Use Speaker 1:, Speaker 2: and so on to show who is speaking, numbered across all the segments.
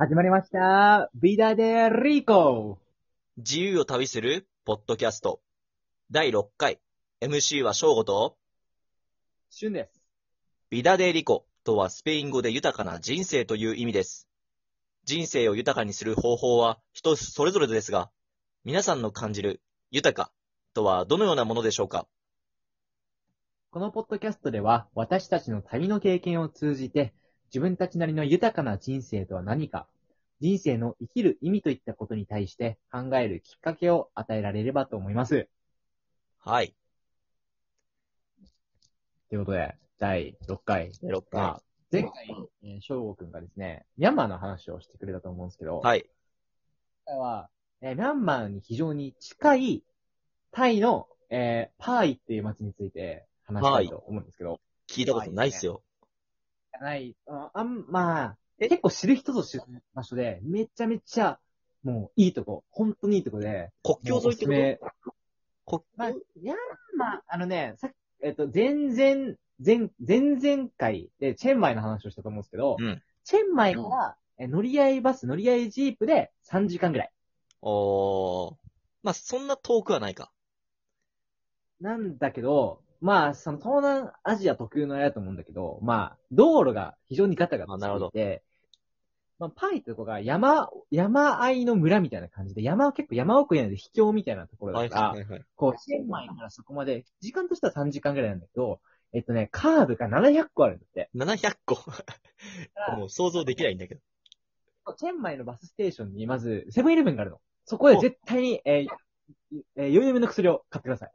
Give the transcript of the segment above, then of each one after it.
Speaker 1: 始まりました。ビダデリコ
Speaker 2: 自由を旅するポッドキャスト。第6回。MC は翔吾と、
Speaker 1: シュンです。
Speaker 2: ビダデリコとはスペイン語で豊かな人生という意味です。人生を豊かにする方法は人それぞれですが、皆さんの感じる豊かとはどのようなものでしょうか？
Speaker 1: このポッドキャストでは、私たちの旅の経験を通じて、自分たちなりの豊かな人生とは何か、人生の生きる意味といったことに対して考えるきっかけを与えられればと思います。
Speaker 2: はい。
Speaker 1: ということで、第6回。
Speaker 2: 第6回。
Speaker 1: まあ、前回、えー、翔吾くんがですね、ミャンマーの話をしてくれたと思うんですけど、
Speaker 2: はい。
Speaker 1: 今回は、えーミャンマーに非常に近いタイの、えーパーイっていう街について話したいと思うんですけど、
Speaker 2: 聞いたことないっすよ。
Speaker 1: ない、ああん、まあ、結構知る人ぞ知る場所で、めちゃめちゃ、もういいとこ、本当にいいとこで、
Speaker 2: 国境沿いってこと？
Speaker 1: まあ、
Speaker 2: 国
Speaker 1: いや、まあ、あのね、さっき、えっと、前々、前、前々回でチェンマイの話をしたと思うんですけど、
Speaker 2: うん。
Speaker 1: チェンマイから、え乗り合いバス、乗り合いジープで3時間ぐらい。
Speaker 2: おー。まあ、そんな遠くはないか。
Speaker 1: なんだけど、まあ、その東南アジア特有のあれだと思うんだけど、まあ、道路が非常にガタガタしていて、まあ、パイってとこが山、山あいの村みたいな感じで、山、結構山奥にある秘境みたいなところだから、
Speaker 2: いはい。
Speaker 1: こう、チェンマイからそこまで、時間としては3時間ぐらいなんだけど、えっとね、カーブが700個あるんだって。
Speaker 2: 700個？もう想像できないんだけど。
Speaker 1: チェンマイのバスステーションにまず、セブンイレブンがあるの。そこで絶対に、えー、えー、酔い止めの薬を買ってください。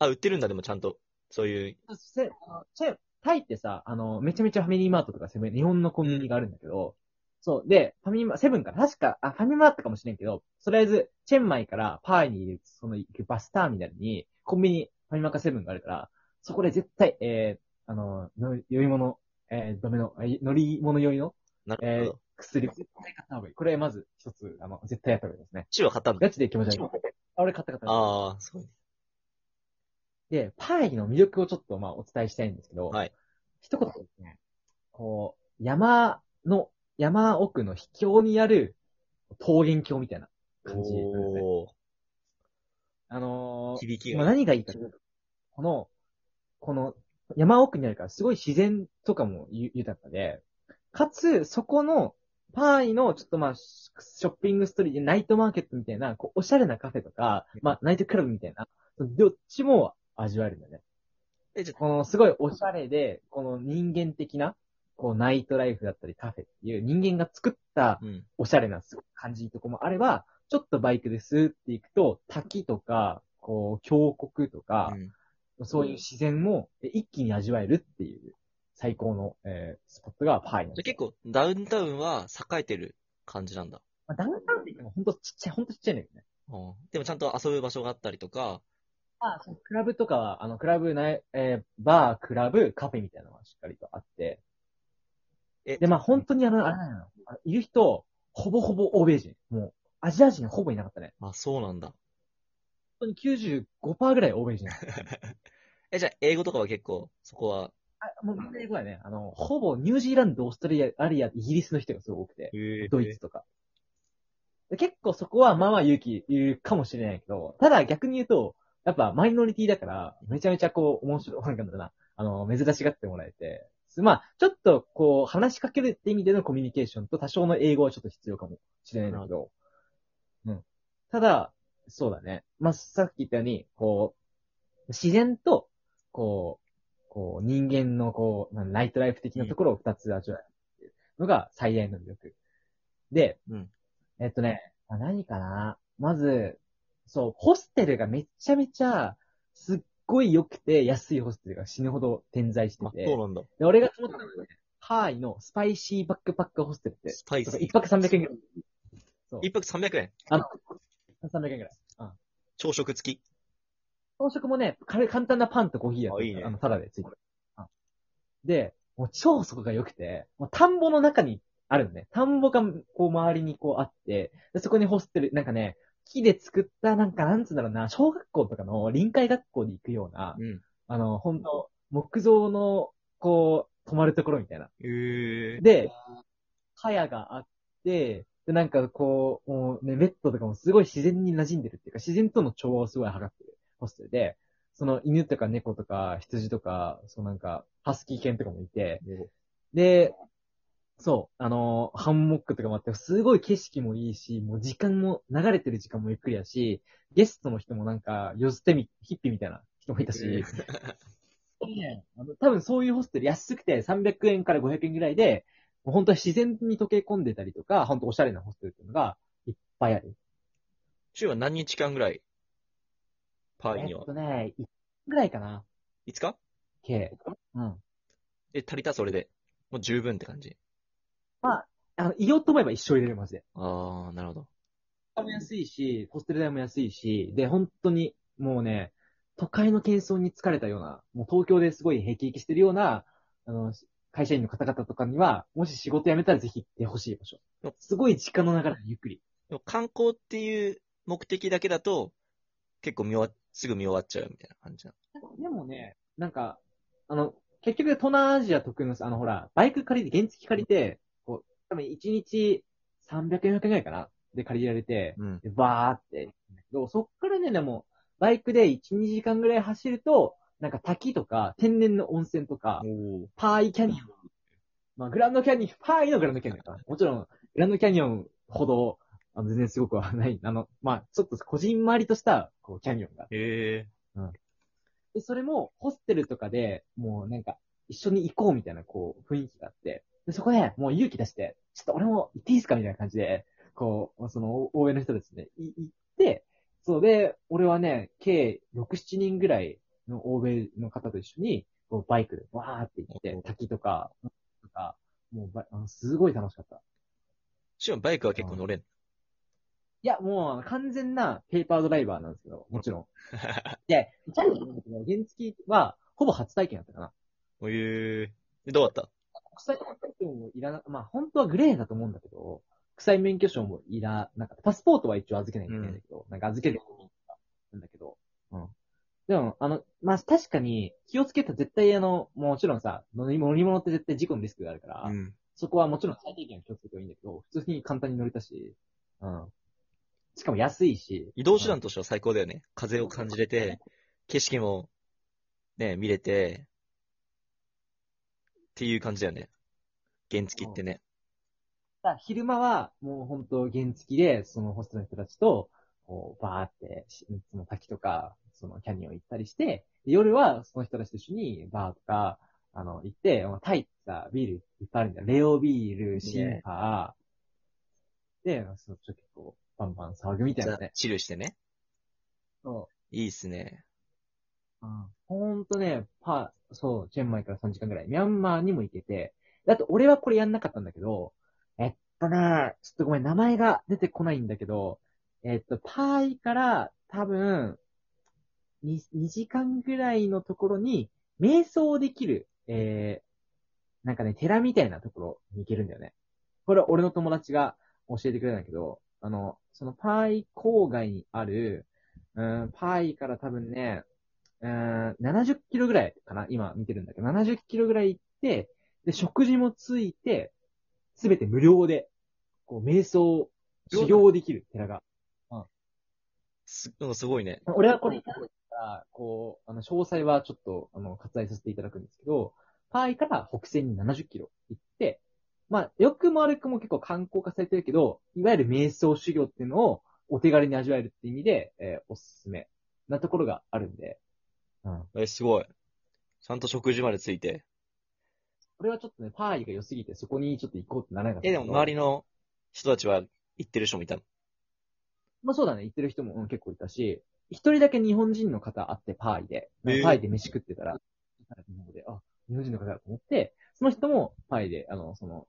Speaker 2: あ、売ってるんだ、でもちゃんと。そういう。
Speaker 1: せあのチェン、タイってさ、あの、めちゃめちゃファミリーマートとかセブン、日本のコンビニがあるんだけど、そう。で、ファミマ、セブンかな確か、あ、ファミマートかもしれんけど、とりあえず、チェンマイからパーイにその行くバスターミナルに、コンビニ、ファミマかセブンがあるから、そこで絶対、えー、あの、の酔い物、えー、ダメの、え乗り物酔いの、
Speaker 2: なるほど。
Speaker 1: 薬、絶対買った方がいい。これまず一つ、あの、絶対やった方がいいですね。
Speaker 2: チは買ったんだ。
Speaker 1: ガチで気持ち悪い。あ、俺買った買った。
Speaker 2: ああ、すごい。
Speaker 1: で、パーイの魅力をちょっとまあお伝えしたいんですけど、
Speaker 2: はい。
Speaker 1: 一言ですね、こう、山の、山奥の秘境にある桃源郷みたいな感じなんで。あのー
Speaker 2: 響きが。
Speaker 1: まあ何がいいかというと、この、この山奥にあるからすごい自然とかもゆ豊かで、かつ、そこの、パーイの、ちょっとまあ、ショッピングストリート、ナイトマーケットみたいな、こう、おしゃれなカフェとか、まあ、ナイトクラブみたいな、どっちも味わえるんだよね。
Speaker 2: え、じゃ
Speaker 1: このすごいおしゃれで、この人間的な、こうナイトライフだったりカフェっていう人間が作った
Speaker 2: うん。
Speaker 1: おしゃれなすごい感じのとこもあれば、ちょっとバイクでスーって行くと、滝とか、こう、峡谷とか
Speaker 2: う、ん
Speaker 1: そういう自然もえ一気に味わえるっていう最高の、えースポットがパイなんです
Speaker 2: 結構、ダウンタウンは栄えてる感じなんだ。
Speaker 1: まあ、ダウンタウンって言ってもほんとちっちゃい、ほんとちっちゃいんだけどね。
Speaker 2: うんでもちゃんと遊ぶ場所があったりとか、
Speaker 1: あそうクラブとかは、あの、クラブない、えーバー、クラブ、カフェみたいなのがしっかりとあって、
Speaker 2: え、
Speaker 1: で、まあ本当にあの、あれなのいる人、ほぼほぼ欧米人。もう、アジア人ほぼいなかったね。
Speaker 2: あ、そうなんだ。
Speaker 1: 本当に95%ぐらい欧米人。
Speaker 2: え、じゃあ英語とかは結構、そこは、
Speaker 1: あ、もう英語やね。あの、ほぼニュージーランド、オーストラリア、イギリスの人がすごい多くて、
Speaker 2: え
Speaker 1: ドイツとか。で結構そこはまあまあ勇気いるかもしれないけど、ただ逆に言うと、やっぱマイノリティだから、めちゃめちゃこう、面白い、なんだろうな、あの、珍しがってもらえて、まあ、ちょっとこう、話しかけるって意味でのコミュニケーションと多少の英語はちょっと必要かもしれないんだけど、うん。ただ、そうだね。まあ、さっき言ったように、こう、自然と、こう、こう、人間のこう、ライトライフ的なところを二つ味わうのが最大の魅力。で、
Speaker 2: うん。
Speaker 1: えっとね、あ何かな。まず、そう、ホステルがめちゃめちゃ、すっごい良くて安いホステルが死ぬほど点在して
Speaker 2: あ、
Speaker 1: て、
Speaker 2: そうなんだ。
Speaker 1: で俺が思ったのはね、ハワイのスパイシーバックパックホステルって、
Speaker 2: スパイス。
Speaker 1: 一泊300円ぐらい。そう。
Speaker 2: 一泊300円。
Speaker 1: あの、300円ぐらい。うん。
Speaker 2: 朝食付き。
Speaker 1: 朝食もね、か簡単なパンとコーヒーや
Speaker 2: あいいね
Speaker 1: あの、ただでついてる。うんで、もう超そこが良くて、もう田んぼの中にあるのね。田んぼがこう周りにこうあって、でそこにホステル、なんかね、木で作った、なんかなんつうんだろうな、小学校とかの臨海学校に行くような、
Speaker 2: うん。
Speaker 1: あの、本当木造の、こう、泊まるところみたいな。
Speaker 2: えー。
Speaker 1: で、蚊帳があって、で、なんかこう、もうね、ベッドとかもすごい自然に馴染んでるっていうか、自然との調和をすごい測ってるホステルで、その犬とか猫とか羊とか、そうなんか、ハスキー犬とかもいて、で、そう、あのーハンモックとかもあって、すごい景色もいいし、もう時間も、流れてる時間もゆっくりやし、ゲストの人もなんか、よずてみ、ヒッピーみたいな人もいたし、ねあの多分そういうホステル安くて300円から500円ぐらいで、もう本当は自然に溶け込んでたりとか、本当おしゃれなホステルっていうのがいっぱいある。
Speaker 2: 週は何日間ぐらい？パーイには？
Speaker 1: えっと。ね、1ぐらいかな、
Speaker 2: いつか
Speaker 1: 計。うん。
Speaker 2: え、足りた？それで。もう十分って感じ。
Speaker 1: あの、いようと思えば一生入れる、マジで。
Speaker 2: あー、なるほど。
Speaker 1: も安いし、ホステル代も安いし、で、本当に、もうね、都会の喧騒に疲れたような、もう東京ですごい辟易してるような、あの、会社員の方々とかには、もし仕事辞めたらぜひ行ってほしい場所。すごい時間の流れがゆっくり。
Speaker 2: でも観光っていう目的だけだと、結構見終わ、すぐ見終わっちゃうみたいな感じな
Speaker 1: でもね、なんか、あの、結局東南アジア特有のさ、あのほら、バイク借りて、原付借りて、多分1日300円、400円ぐらいかなで借りられて、
Speaker 2: うん。
Speaker 1: で、バーってそっからね、でも、バイクで1、2時間ぐらい走ると、なんか滝とか、天然の温泉とか、
Speaker 2: おー。
Speaker 1: パーイキャニオン。まあ、グランドキャニオン、パーイのグランドキャニオンかな。もちろん、グランドキャニオンほど、あの全然すごくはない。あの、まあ、ちょっとこじんまりとした、こう、キャニオンが。
Speaker 2: へえ。
Speaker 1: で、それも、ホステルとかで、もうなんか、一緒に行こうみたいな、こう、雰囲気があって、で、そこで、もう勇気出して、ちょっと俺も行っていいですかみたいな感じで、こう、その、応援の人ですね、い行って、そうで、俺はね、計6、7人ぐらいの欧米の方と一緒に、こう、バイクでわーって行って、滝とか、とか、もうあの、すごい楽しかった。
Speaker 2: しかもバイクは結構乗れん。
Speaker 1: いや、もう、完全なペーパードライバーなんですけど、もちろん。で、チャレンジなんだけど、原付は、ほぼ初体験だったかな。
Speaker 2: おえー。で、どうだった？
Speaker 1: 国際免許証もいらな、まあ本当はグレーだと思うんだけど、国際免許証もいらなかった。パスポートは一応預けなきゃいけないんだけど、なんか預けるんだけど、うん。でも、あの、まあ確かに気をつけたら絶対あの、もちろんさ、乗り物って絶対事故のリスクがあるから、
Speaker 2: うん。
Speaker 1: そこはもちろん最低限気をつけてはいいんだけど、普通に簡単に乗れたし、うん。しかも安いし。
Speaker 2: 移動手段としては最高だよね。風を感じれて、景色も、ね、見れて、っていう感じだよね。原付ってね。
Speaker 1: だから昼間は、もう本当原付で、そのホストの人たちと、こう、バーって、しその滝とか、そのキャニオン行ったりして、で夜はその人たちと一緒にバーとか、あの、行って、まあタイってさ、ビールいっぱいあるんだよ。レオビール、シンパー。で、そのちょっと結構、バンバン騒ぐみたいなね。
Speaker 2: チルしてね。
Speaker 1: そ
Speaker 2: いいっすね。
Speaker 1: う。うん。ほんとね、パー、そう、チェンマイから3時間ぐらい、ミャンマーにも行けて、だって俺はこれやんなかったんだけど、えっとね、ちょっとごめん、名前が出てこないんだけど、えっと、パーイから多分、2, 2時間ぐらいのところに、瞑想できる、えー、なんかね、寺みたいなところに行けるんだよね。これは俺の友達が教えてくれたんだけど、あの、そのパーイ郊外にある、うん、パーイから多分ね、うん、70キロぐらいかな今見てるんだけど、70キロぐらい行って、で、食事もついて、すべて無料で、こう、瞑想、修行できる寺が。
Speaker 2: す、うんすごいね。
Speaker 1: 俺はこれこう、あの、詳細はちょっと、あの、割愛させていただくんですけど、パーイから北西に70キロ行って、まあ、良くも悪くも結構観光化されてるけど、いわゆる瞑想修行っていうのをお手軽に味わえるっていう意味で、えーおすすめなところがあるんで、うん。
Speaker 2: え、すごい。ちゃんと食事までついて。
Speaker 1: これはちょっとね、パーイが良すぎて、そこにちょっと行こうってならなかった
Speaker 2: え。でも周りの人たちは行ってる人もいたの？
Speaker 1: まあそうだね、行ってる人も、うん結構いたし、一人だけ日本人の方会ってパーイで、
Speaker 2: えー
Speaker 1: パーイで飯食ってたら、日本語で、あ、日本人の方だと思って、その人もパーイで、あの、その、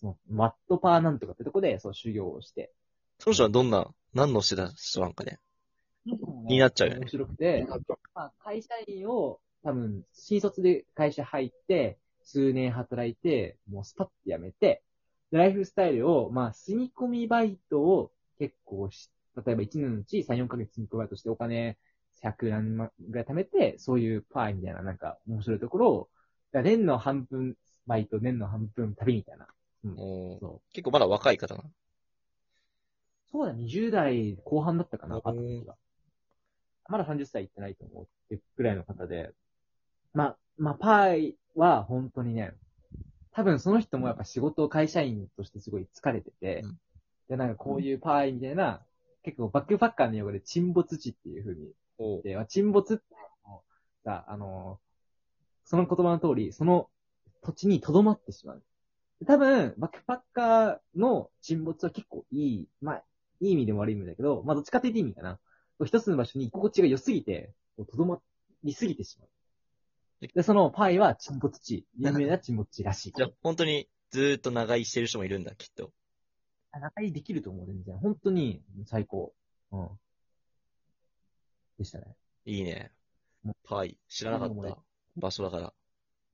Speaker 1: その、マットパーなんとかってとこで、そう、修行をして。
Speaker 2: その人はどんな、何のしてた人なんかね？気になっちゃうよね。
Speaker 1: 面白くて、まあ、会社員を、多分、新卒で会社入って、数年働いて、もうスパッて辞めて、でライフスタイルを、まあ、住み込みバイトを結構し、例えば1年のうち3、4ヶ月住み込みバイトしてお金100何万ぐらい貯めて、そういうパーみたいななんか面白いところを、だ年の半分バイト、年の半分旅みたいな。
Speaker 2: おー。
Speaker 1: そう。
Speaker 2: 結構まだ若い方な。
Speaker 1: そうだ、20代後半だったかな、
Speaker 2: おー。
Speaker 1: 会った時は。まだ30歳いってないと思うってぐらいの方で。まあ、まあ、パイは本当にね、多分その人もやっぱ仕事会社員としてすごい疲れてて、
Speaker 2: うん
Speaker 1: で、なんかこういうパイみたいな、結構バックパッカーの用語で沈没地っていう風に
Speaker 2: お
Speaker 1: で、まあ沈没ってあのその言葉の通り、その土地に留まってしまう。で多分、バックパッカーの沈没は結構いい、まあ、いい意味でも悪い意味だけど、まあ、どっちかって言っていい意味かな。一つの場所に居心地が良すぎて、とどまりすぎてしまう。で、そのパイは沈没地、有名な沈没地らしい。
Speaker 2: じゃあ、本当にずーっと長居してる人もいるんだ、きっと。
Speaker 1: 仲いいできると思う、全然。本当に最高。うん。でしたね。
Speaker 2: いいね
Speaker 1: うん。
Speaker 2: パイ、知らなかった場所だから。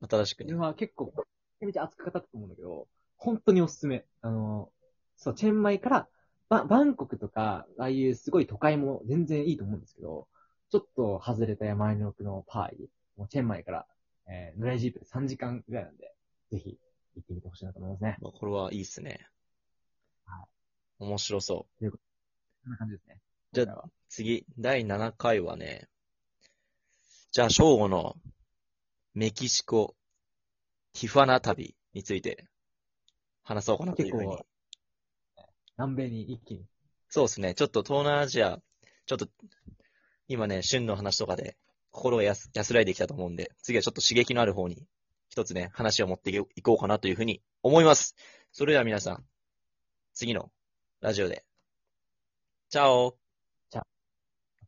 Speaker 2: 新しくね
Speaker 1: 自分。は結構、めちゃめちゃ熱く語ったと思うんだけど、本当におすすめ。あの、そう、チェンマイから、ババンコクとか、ああいうすごい都会も全然いいと思うんですけど、ちょっと外れた山あいの奥のパーイ、もうチェンマイから、えー、ヌライジープで3時間ぐらいなんで、ぜひ行ってみてほしいなと思いますね。
Speaker 2: まあこれはいいっすね。
Speaker 1: は
Speaker 2: 面白そう。
Speaker 1: こんな感じですね。
Speaker 2: じゃあ次、第7回はね、じゃあ、正午のメキシコ、ティファナ旅について話そうかなというふうに
Speaker 1: 結。南米に一気に。
Speaker 2: そうですね。ちょっと東南アジア、ちょっと、今ね、旬の話とかで心が安安らいできたと思うんで、次はちょっと刺激のある方に、一つね、話を持っていこうかなというふうに思います。それでは皆さん、次のラジオで。チャオ